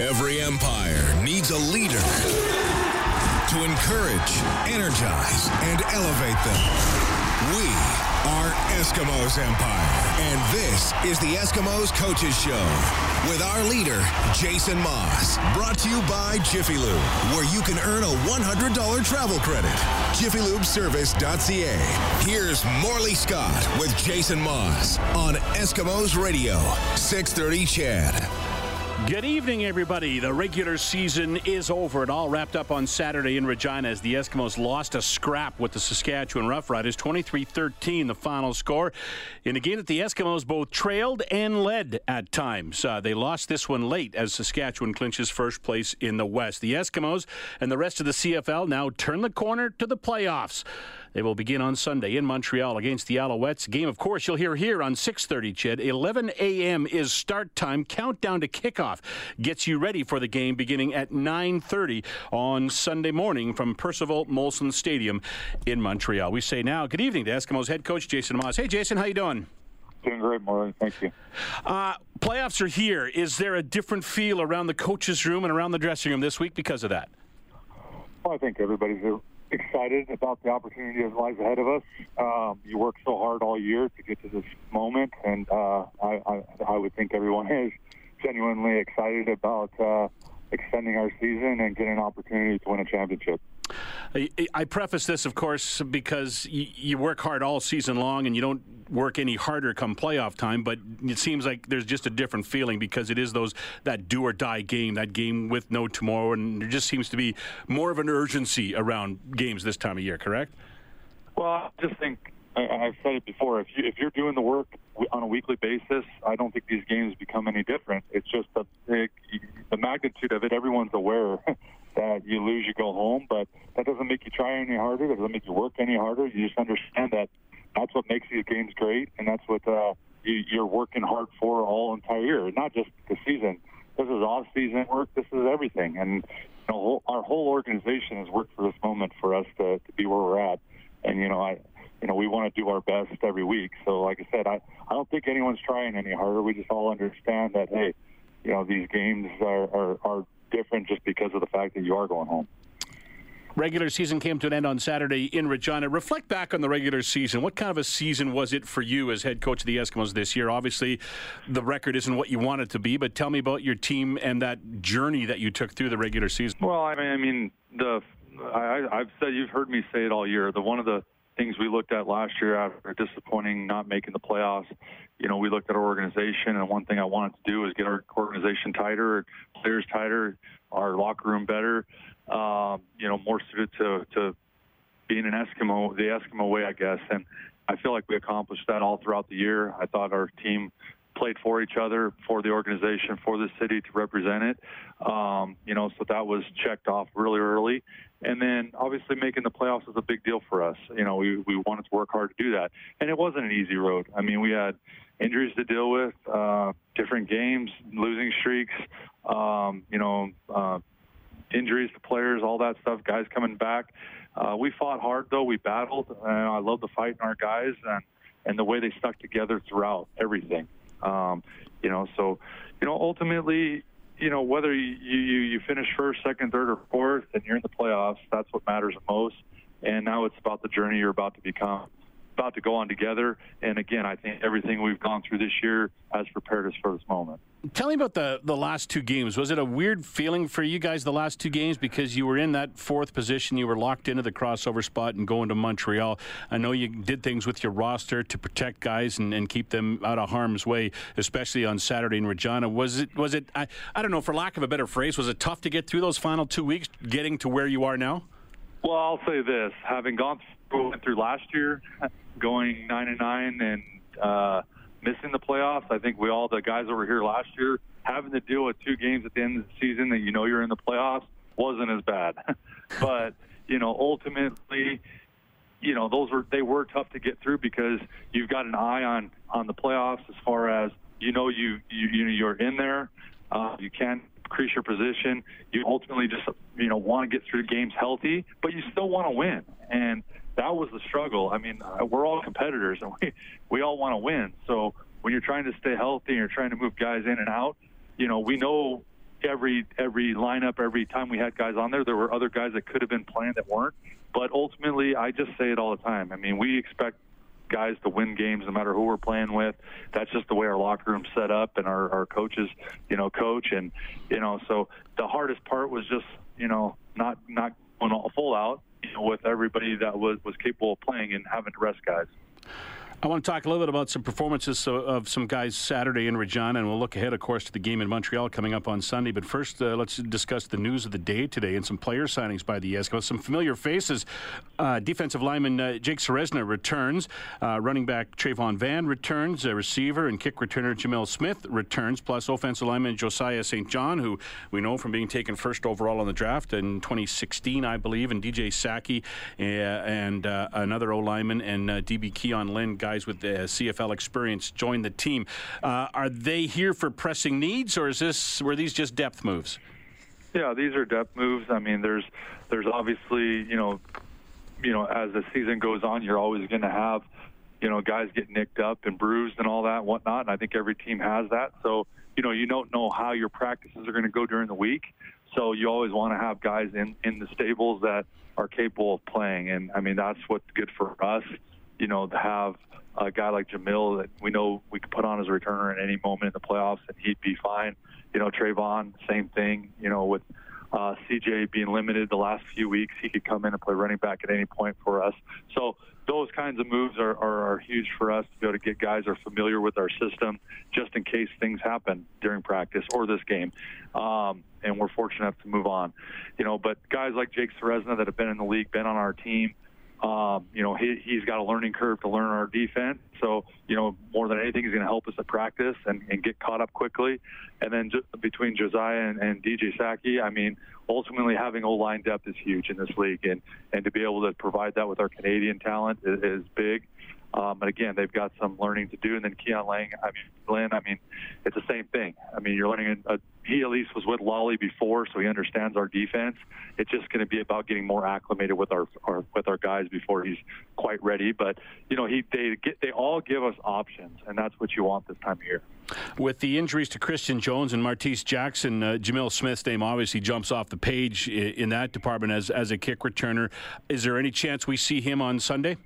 Every empire needs a leader to encourage, energize, and elevate them. We are Eskimos Empire, and this is the Eskimos Coaches Show with our leader, Jason Maas. Brought to you by Jiffy Lube, where you can earn a $100 travel credit. JiffyLubeService.ca. Here's Morley Scott with Jason Maas on Eskimos Radio, 630 CHED. Good evening, everybody. The regular season is over. It all wrapped up on Saturday in Regina as the Eskimos lost a scrap with the Saskatchewan Roughriders, 23 13, the final score. In a game that the Eskimos both trailed and led at times. Uh, they lost this one late as Saskatchewan clinches first place in the West. The Eskimos and the rest of the CFL now turn the corner to the playoffs. They will begin on Sunday in Montreal against the Alouettes. Game, of course, you'll hear here on 6:30. CHED, 11 a.m. is start time. Countdown to kickoff gets you ready for the game beginning at 9:30 on Sunday morning from Percival Molson Stadium in Montreal. We say now, good evening to Eskimos head coach Jason Maas. Hey, Jason, how you doing? Doing great, Morley. Thank you. Uh, playoffs are here. Is there a different feel around the coaches' room and around the dressing room this week because of that? Well, I think everybody's excited about the opportunity that lies ahead of us. Um, you work so hard all year to get to this moment, and uh, I, I, I, would think everyone is genuinely excited about uh, extending our season and getting an opportunity to win a championship. I preface this, of course, because you work hard all season long and you don't work any harder come playoff time. But it seems like there's just a different feeling because it is those that do or die game, that game with no tomorrow, and there just seems to be more of an urgency around games this time of year. Correct? Well, I just think I've said it before. If you if you're doing the work on a weekly basis, I don't think these games become any different. It's just the the magnitude of it. Everyone's aware that you lose, you go home, but that doesn't make you try any harder. That doesn't make you work any harder. You just understand that that's what makes these games great, and that's what uh, you, you're working hard for all entire year, not just the season. This is off-season work. This is everything, and you know, our whole organization has worked for this moment for us to, to be where we're at. And you know, I, you know, we want to do our best every week. So, like I said, I, I don't think anyone's trying any harder. We just all understand that, hey, you know, these games are, are, are different just because of the fact that you are going home. Regular season came to an end on Saturday in Regina. Reflect back on the regular season. What kind of a season was it for you as head coach of the Eskimos this year? Obviously, the record isn't what you want it to be, but tell me about your team and that journey that you took through the regular season. Well, I mean, I mean the I, I've said you've heard me say it all year. The one of the things we looked at last year after disappointing not making the playoffs, you know, we looked at our organization, and one thing I wanted to do was get our organization tighter, players tighter, our locker room better, um, you know, more suited to, to being an Eskimo, the Eskimo way, I guess. And I feel like we accomplished that all throughout the year. I thought our team played for each other, for the organization, for the city to represent it. Um, you know, so that was checked off really early. And then obviously making the playoffs was a big deal for us. You know, we, we wanted to work hard to do that. And it wasn't an easy road. I mean, we had injuries to deal with, uh, different games, losing streaks, um, you know, uh, injuries to players, all that stuff, guys coming back. Uh, we fought hard, though. We battled. And I love the fight in our guys and, and the way they stuck together throughout everything. Um, you know, so, you know, ultimately, you know, whether you, you, you finish first, second, third, or fourth, and you're in the playoffs, that's what matters the most. And now it's about the journey you're about to become, about to go on together. And again, I think everything we've gone through this year has prepared us for this moment. Tell me about the, the last two games. Was it a weird feeling for you guys the last two games because you were in that fourth position, you were locked into the crossover spot and going to Montreal? I know you did things with your roster to protect guys and, and keep them out of harm's way, especially on Saturday in Regina. Was it was it I, I don't know for lack of a better phrase, was it tough to get through those final two weeks, getting to where you are now? Well, I'll say this: having gone through, through last year, going nine and nine, and uh, missing the playoffs. I think we all, the guys over here last year, having to deal with two games at the end of the season that you know you're in the playoffs wasn't as bad. but, you know, ultimately, you know, those were, they were tough to get through because you've got an eye on, on the playoffs as far as, you know, you, you, you know, you're in there. Uh, you can't increase your position. You ultimately just, you know, want to get through games healthy, but you still want to win. And, that was the struggle. I mean, we're all competitors, and we we all want to win. So when you're trying to stay healthy and you're trying to move guys in and out, you know, we know every every lineup, every time we had guys on there, there were other guys that could have been playing that weren't. But ultimately, I just say it all the time. I mean, we expect guys to win games no matter who we're playing with. That's just the way our locker room's set up and our, our coaches, you know, coach. And, you know, so the hardest part was just, you know, not, not going all full out, you know, with everybody that was, was capable of playing and having to rest guys. I want to talk a little bit about some performances of some guys Saturday in Regina, and we'll look ahead, of course, to the game in Montreal coming up on Sunday. But first, uh, let's discuss the news of the day today and some player signings by the Eskimos. Some familiar faces. Uh, defensive lineman uh, Jake Ceresna returns. Uh, running back Trayvon Van returns. receiver and kick returner Jamill Smith returns. Plus, offensive lineman Josiah St. John, who we know from being taken first overall in the draft in 2016, I believe, and DJ Saki uh, and uh, another O lineman and DB Keon Lynn, guys guys with the CFL experience join the team. Uh, are they here for pressing needs, or is this were these just depth moves? Yeah, these are depth moves. I mean, there's there's obviously you know, you know, as the season goes on, you're always going to have you know guys get nicked up and bruised and all that and whatnot. And I think every team has that. So you know, you don't know how your practices are going to go during the week. So you always want to have guys in in the stables that are capable of playing. And I mean, that's what's good for us. You know, to have a guy like Jamill that we know we could put on as a returner at any moment in the playoffs and he'd be fine. You know, Trayvon, same thing. You know, with uh, CJ being limited the last few weeks, he could come in and play running back at any point for us. So those kinds of moves are, are, are huge for us to be able to get guys are familiar with our system just in case things happen during practice or this game. Um, and we're fortunate enough to move on. You know, but guys like Jake Ceresna that have been in the league, been on our team, um, you know, he, he's got a learning curve to learn our defense. So, you know, more than anything, he's going to help us at practice and, and get caught up quickly. And then just between Josiah and, and DJ Saki, I mean, ultimately having O line depth is huge in this league, and and to be able to provide that with our Canadian talent is, is big. Um, and again, they've got some learning to do. And then Keon Lang, I mean, Glenn, I mean, it's the same thing. I mean, you're learning. A, he at least was with Lolley before, so he understands our defense. It's just going to be about getting more acclimated with our, our with our guys before he's quite ready. But you know, he they get they all give us options, and that's what you want this time of year. With the injuries to Christion Jones and Martese Jackson, uh, Jamill Smith's name obviously jumps off the page in, in that department as as a kick returner. Is there any chance we see him on Sunday?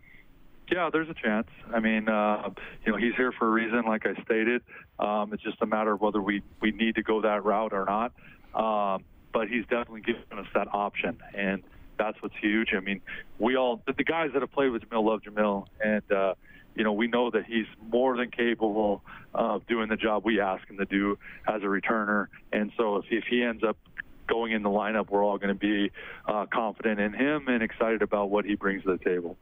Yeah, there's a chance. I mean, uh, you know, he's here for a reason, like I stated. Um, it's just a matter of whether we, we need to go that route or not. Um, but he's definitely given us that option, and that's what's huge. I mean, we all the, guys that have played with Jamill love Jamill, and uh, you know we know that he's more than capable of doing the job we ask him to do as a returner. And so if, if he ends up going in the lineup, we're all going to be uh, confident in him and excited about what he brings to the table.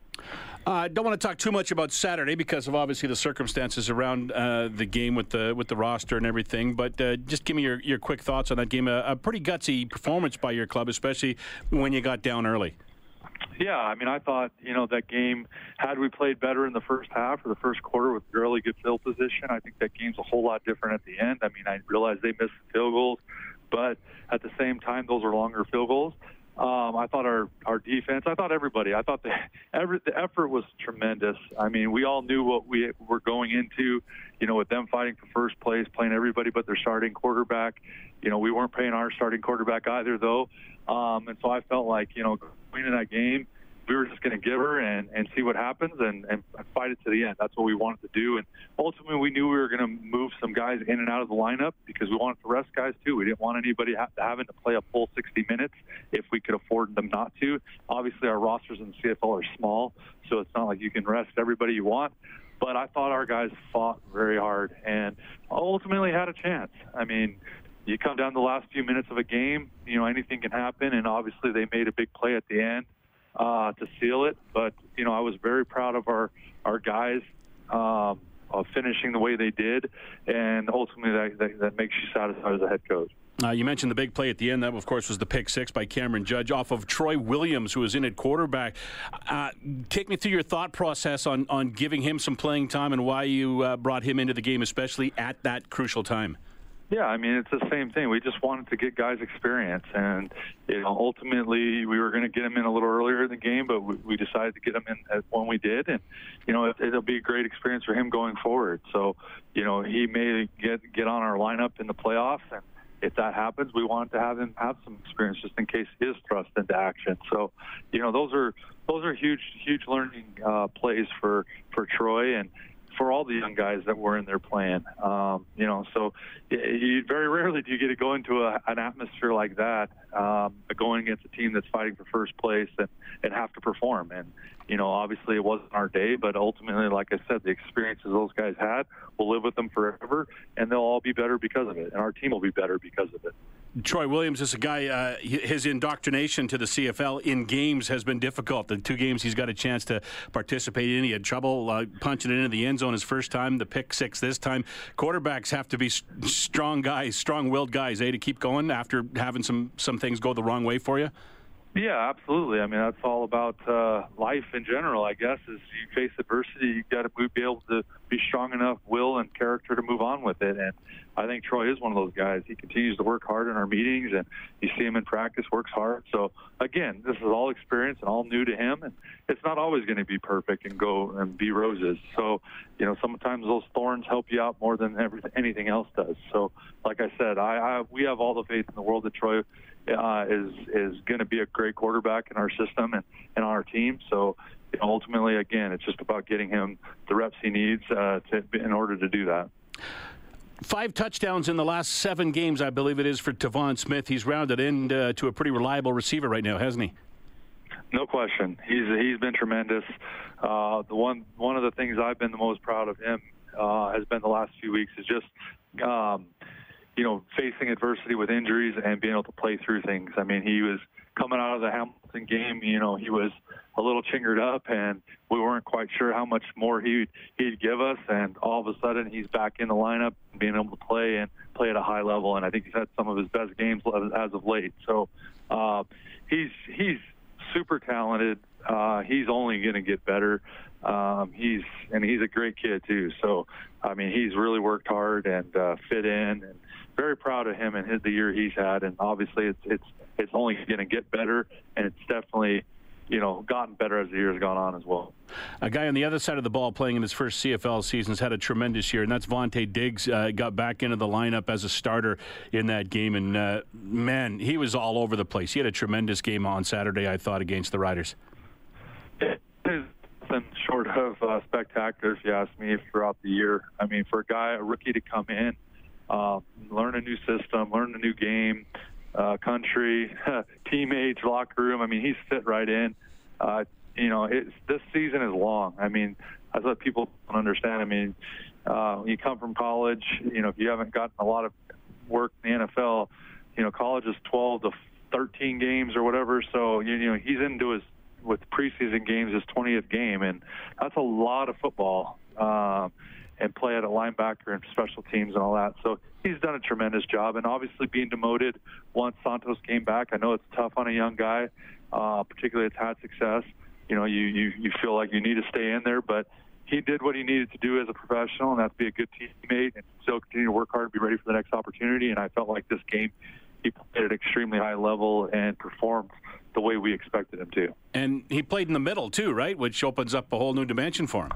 I uh, don't want to talk too much about Saturday because of obviously the circumstances around uh, the game with the with the roster and everything. But uh, just give me your, your quick thoughts on that game. A, a, pretty gutsy performance by your club, especially when you got down early. Yeah, I mean, I thought you know that game had we played better in the first half or the first quarter with really good field position, I think that game's a whole lot different at the end. I mean, I realize they missed the field goals, but at the same time, those are longer field goals. Um, I thought our our defense. I thought everybody. I thought the every the effort was tremendous. I mean, we all knew what we were going into. You know, with them fighting for first place, playing everybody but their starting quarterback. You know, we weren't paying our starting quarterback either, though. Um, and so I felt like you know, winning that game, we were just going to give her and, and see what happens and, and fight it to the end. That's what we wanted to do. And ultimately, we knew we were going to move some guys in and out of the lineup because we wanted to rest guys too. We didn't want anybody ha- having to play a full 60 minutes if we could afford them not to. Obviously, our rosters in CFL are small, so it's not like you can rest everybody you want. But I thought our guys fought very hard and ultimately had a chance. I mean, you come down the last few minutes of a game, you know, anything can happen. And obviously, they made a big play at the end uh, to seal it. But you know, I was very proud of our our guys um, of finishing the way they did, and ultimately that, that, that makes you satisfied as a head coach. Uh, you mentioned the big play at the end. That, of course, was the pick six by Cameron Judge off of Troy Williams, who was in at quarterback. Uh, take me through your thought process on, on giving him some playing time and why you uh, brought him into the game, especially at that crucial time. Yeah, I mean it's the same thing. We just wanted to get guys experience, and you know, ultimately we were going to get them in a little earlier in the game, but we, we decided to get them in when we did, and you know it, it'll be a great experience for him going forward. So, you know, he may get get on our lineup in the playoffs, and if that happens, we want to have him have some experience just in case he is thrust into action. So, you know, those are those are huge huge learning uh, plays for for Troy and for all the young guys that were in their plan. Um, you know, so you, very rarely do you get to go into a, an atmosphere like that, um, going against a team that's fighting for first place and, and have to perform. And, you know, obviously it wasn't our day, but ultimately, like I said, the experiences those guys had will live with them forever, and they'll all be better because of it, and our team will be better because of it. Troy Williams is a guy, uh, his indoctrination to the CFL in games has been difficult. The two games he's got a chance to participate in, he had trouble uh, punching it into the end zone his first time, the pick six this time. Quarterbacks have to be strong guys, strong willed guys, eh, to keep going after having some, some things go the wrong way for you? Yeah, absolutely. I mean, that's all about uh, life in general, I guess. Is you face adversity, you got to be able to be strong enough will and character to move on with it. And I think Troy is one of those guys. He continues to work hard in our meetings, and you see him in practice, works hard. So again, this is all experience and all new to him, and it's not always going to be perfect and go and be roses. So you know, sometimes those thorns help you out more than everything, anything else does. So, like I said, I, I we have all the faith in the world that Troy uh, is is going to be a great quarterback in our system and, and on our team. So you know, ultimately, again, it's just about getting him the reps he needs uh, to, in order to do that. Five touchdowns in the last seven games, I believe it is for Tevaun Smith. He's rounded into uh, to a pretty reliable receiver right now, hasn't he? No question. He's he's been tremendous. Uh, the one one of the things I've been the most proud of him uh, has been the last few weeks is just um, you know, facing adversity with injuries and being able to play through things. I mean, he was coming out of the Hamilton game, you know, he was a little chingered up and we weren't quite sure how much more he he'd give us and all of a sudden he's back in the lineup being able to play and play at a high level and I think he's had some of his best games as of late. So, uh he's he's super talented. Uh he's only going to get better. Um, he's and he's a great kid too. So, I mean, he's really worked hard and uh, fit in, and very proud of him and his, the year he's had. And obviously, it's it's it's only going to get better, and it's definitely you know, gotten better as the years gone on as well. A guy on the other side of the ball playing in his first CFL season has had a tremendous year, and that's Vontae Diggs. Uh, got back into the lineup as a starter in that game, and uh, man, he was all over the place. He had a tremendous game on Saturday, I thought, against the Riders. Nothing short of uh, spectacular, if you ask me, throughout the year. I mean, for a guy, a rookie to come in uh, learn a new system, learn a new game, uh, country, teammates, locker room. I mean, he's fit right in. Uh, you know, it's, this season is long. I mean, that's what people don't understand. I mean, uh, you come from college, you know, if you haven't gotten a lot of work in the NFL, you know, college is 12 to 13 games or whatever. So, you, you know, he's into his, with preseason games, his 20th game, and that's a lot of football. Um, and play at a linebacker and special teams and all that. So he's done a tremendous job. And obviously, being demoted once Santos came back, I know it's tough on a young guy, uh, particularly it's had success. You know, you, you you feel like you need to stay in there, but he did what he needed to do as a professional, and that's be a good teammate and still continue to work hard, and be ready for the next opportunity. And I felt like this game, he played at an extremely high level and performed the way we expected him to. And he played in the middle too, right? Which opens up a whole new dimension for him.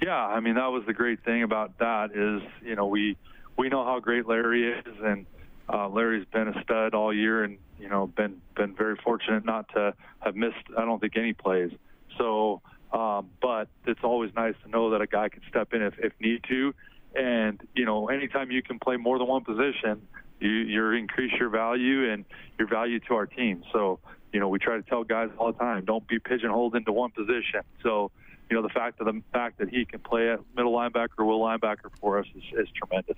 Yeah, I mean that was the great thing about that is you know we we know how great Larry is, and uh, Larry's been a stud all year, and you know been been very fortunate not to have missed I don't think any plays. So, um, but it's always nice to know that a guy can step in if, if need to, and you know anytime you can play more than one position, you you increase your value and your value to our team. So you know we try to tell guys all the time, don't be pigeonholed into one position. So you know, the fact of the fact that he can play at middle linebacker, or will linebacker for us is, is tremendous.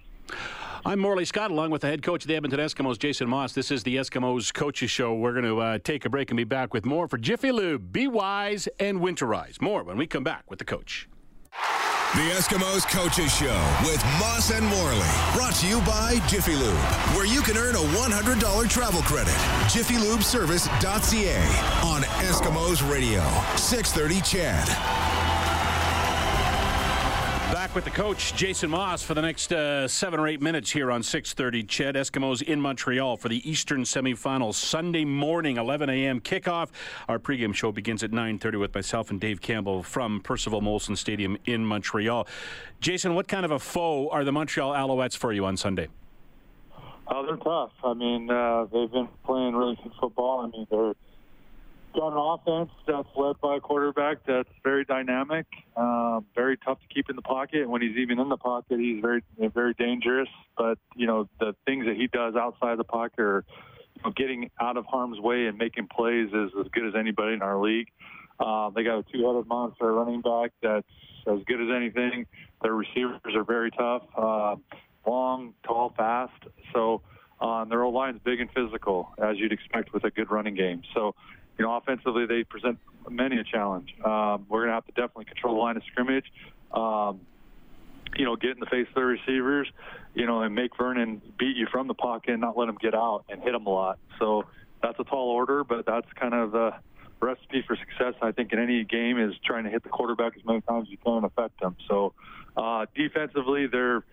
I'm Morley Scott, along with the head coach of the Edmonton Eskimos, Jason Maas. This is the Eskimos Coaches Show. We're going to uh, take a break and be back with more for Jiffy Lube. Be wise and winterize. More when we come back with the coach. The Eskimos Coaches Show with Maas and Morley. Brought to you by Jiffy Lube, where you can earn a $100 travel credit. JiffyLubeService.ca on Eskimos Radio. 630 CHED back with the coach, Jason Maas, for the next uh, seven or eight minutes here on 6.30. CHED Eskimos in Montreal for the Eastern semifinals. Sunday morning, 11 a.m. kickoff. Our pregame show begins at 9.30 with myself and Dave Campbell from Percival Molson Stadium in Montreal. Jason, what kind of a foe are the Montreal Alouettes for you on Sunday? Oh, they're tough. I mean, uh, they've been playing really good football. I mean, they're got an offense that's led by a quarterback that's very dynamic, uh, very tough to keep in the pocket. When he's even in the pocket, he's very, very dangerous. But you know, the things that he does outside the pocket are you know, getting out of harm's way and making plays is as good as anybody in our league. Uh, they got a two-headed monster running back that's as good as anything. Their receivers are very tough, uh, long, tall, fast. So uh, their O line's big and physical, as you'd expect with a good running game. So, you know, offensively they present many a challenge. Um, we're going to have to definitely control the line of scrimmage. Um, you know, get in the face of the receivers, you know, and make Vernon beat you from the pocket and not let him get out and hit him a lot. So that's a tall order, but that's kind of the recipe for success, I think, in any game is trying to hit the quarterback as many times as you can and affect them. So uh, defensively, they're,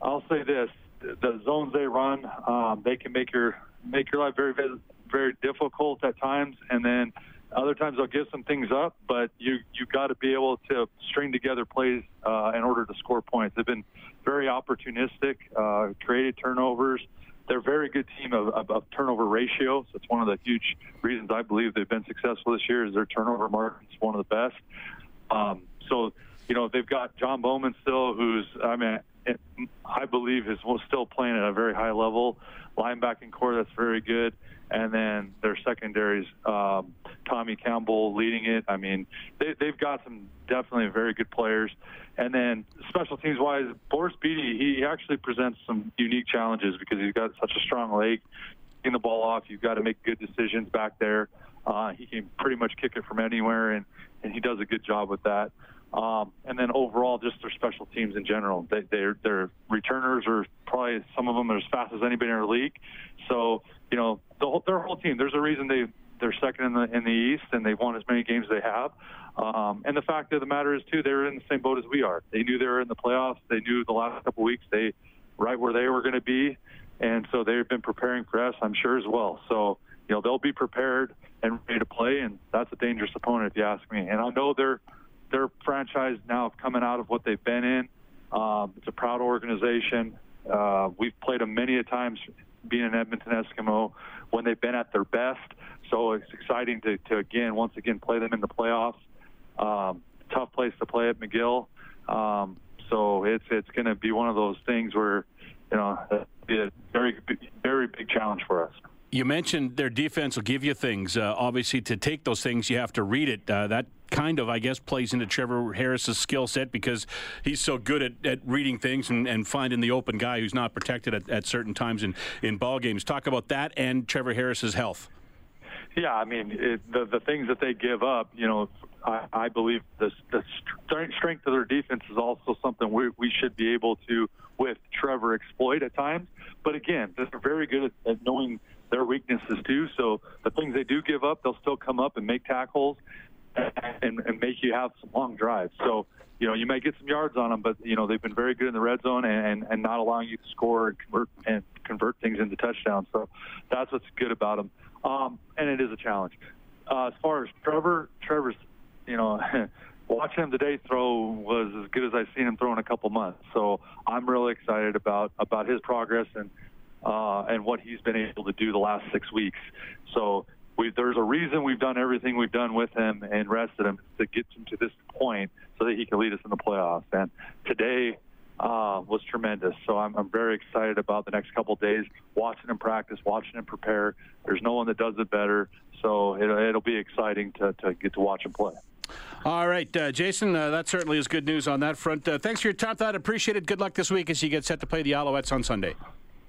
I'll say this, the zones they run, um, they can make your make your life very, very difficult at times, and then other times they'll give some things up. But you you got to be able to string together plays uh, in order to score points. They've been very opportunistic, uh, created turnovers they're a very good team of, of, of, turnover ratio. So it's one of the huge reasons I believe they've been successful this year is their turnover margin is one of the best. Um, so, you know, they've got John Bowman still, who's, I mean, I believe is still playing at a very high level. Linebacking core that's very good, and then their secondaries, um, Tommy Campbell leading it. I mean, they, they've got some definitely very good players. And then special teams wise, Boris Bede, he actually presents some unique challenges because he's got such a strong leg. Getting the ball off, you've got to make good decisions back there. Uh, he can pretty much kick it from anywhere, and, and he does a good job with that. Um, and then overall, just their special teams in general. They, their their returners are probably some of them are as fast as anybody in our league. So you know the whole, their whole team. There's a reason they they're second in the in the East and they've won as many games as they have. Um, and the fact of the matter is too, they're in the same boat as we are. They knew they were in the playoffs. They knew the last couple weeks they right where they were going to be, and so they've been preparing for us, I'm sure as well. So you know they'll be prepared and ready to play, and that's a dangerous opponent if you ask me. And I know they're their franchise now coming out of what they've been in. Um, it's a proud organization. Uh, we've played them many a times being an Edmonton Eskimo when they've been at their best. So it's exciting to, to again, once again, play them in the playoffs. Um, tough place to play at McGill. Um, so it's it's going to be one of those things where, you know, be a very very big challenge for us. You mentioned their defense will give you things. Uh, obviously, to take those things, you have to read it. Uh, that kind of, I guess, plays into Trevor Harris's skill set because he's so good at, at reading things and, and, finding the open guy who's not protected at, at certain times in, in ball games. Talk about that and Trevor Harris's health. Yeah, I mean, it, the the things that they give up, you know, I, I believe the, the strength of their defense is also something we, we should be able to, with Trevor, exploit at times. But again, they're very good at, at knowing their weaknesses too. So the things they do give up, they'll still come up and make tackles and, and make you have some long drives. So you know you may get some yards on them, but you know they've been very good in the red zone and and not allowing you to score and convert and convert things into touchdowns. So that's what's good about them. Um, and it is a challenge. Uh, as far as Trevor, Trevor's, you know. watching him today throw was as good as I've seen him throw in a couple months. So I'm really excited about about his progress and uh, and what he's been able to do the last six weeks. So we, there's a reason we've done everything we've done with him and rested him to get him to this point so that he can lead us in the playoffs. And today uh, was tremendous. So I'm, I'm very excited about the next couple of days, watching him practice, watching him prepare. There's no one that does it better. So it, it'll be exciting to, to get to watch him play. All right, uh, Jason, uh, that certainly is good news on that front. Uh, thanks for your time, Thad. Appreciate it. Good luck this week as you get set to play the Alouettes on Sunday.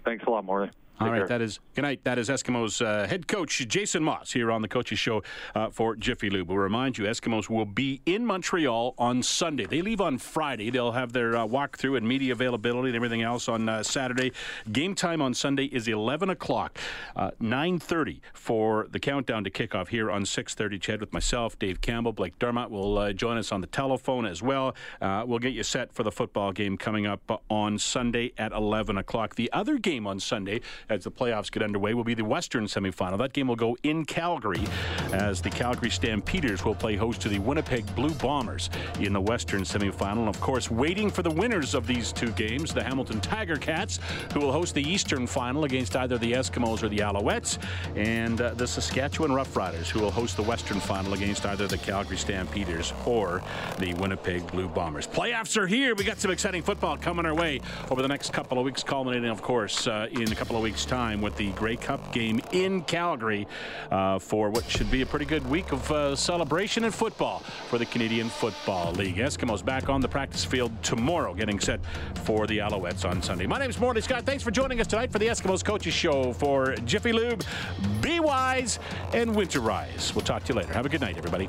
Thanks a lot, Morley. All right, that is good night. That is Eskimos uh, head coach Jason Maas here on the Coaches Show uh, for Jiffy Lube. We'll remind you, Eskimos will be in Montreal on Sunday. They leave on Friday. They'll have their uh, walkthrough and media availability and everything else on uh, Saturday. Game time on Sunday is 11 o'clock, uh, 9:30 for the countdown to kickoff here on 6:30. CHED with myself, Dave Campbell, Blake Dermott will uh, join us on the telephone as well. we'll get you set for the football game coming up on Sunday at 11 o'clock. The other game on Sunday as the playoffs get underway will be the Western semifinal. That game will go in Calgary as the Calgary Stampeders will play host to the Winnipeg Blue Bombers in the Western semifinal. And of course, waiting for the winners of these two games, the Hamilton Tiger Cats, who will host the Eastern final against either the Eskimos or the Alouettes, and uh, the Saskatchewan Roughriders, who will host the Western final against either the Calgary Stampeders or the Winnipeg Blue Bombers. Playoffs are here. We got some exciting football coming our way over the next couple of weeks, culminating, of course, uh, in a couple of weeks' time with the Grey Cup game in Calgary uh, for what should be a pretty good week of uh, celebration and football for the Canadian Football League. Eskimos back on the practice field tomorrow, getting set for the Alouettes on Sunday. My name is Morley Scott. Thanks for joining us tonight for the Eskimos Coaches Show for Jiffy Lube, Be Wise, and Winterize. We'll talk to you later. Have a good night, everybody.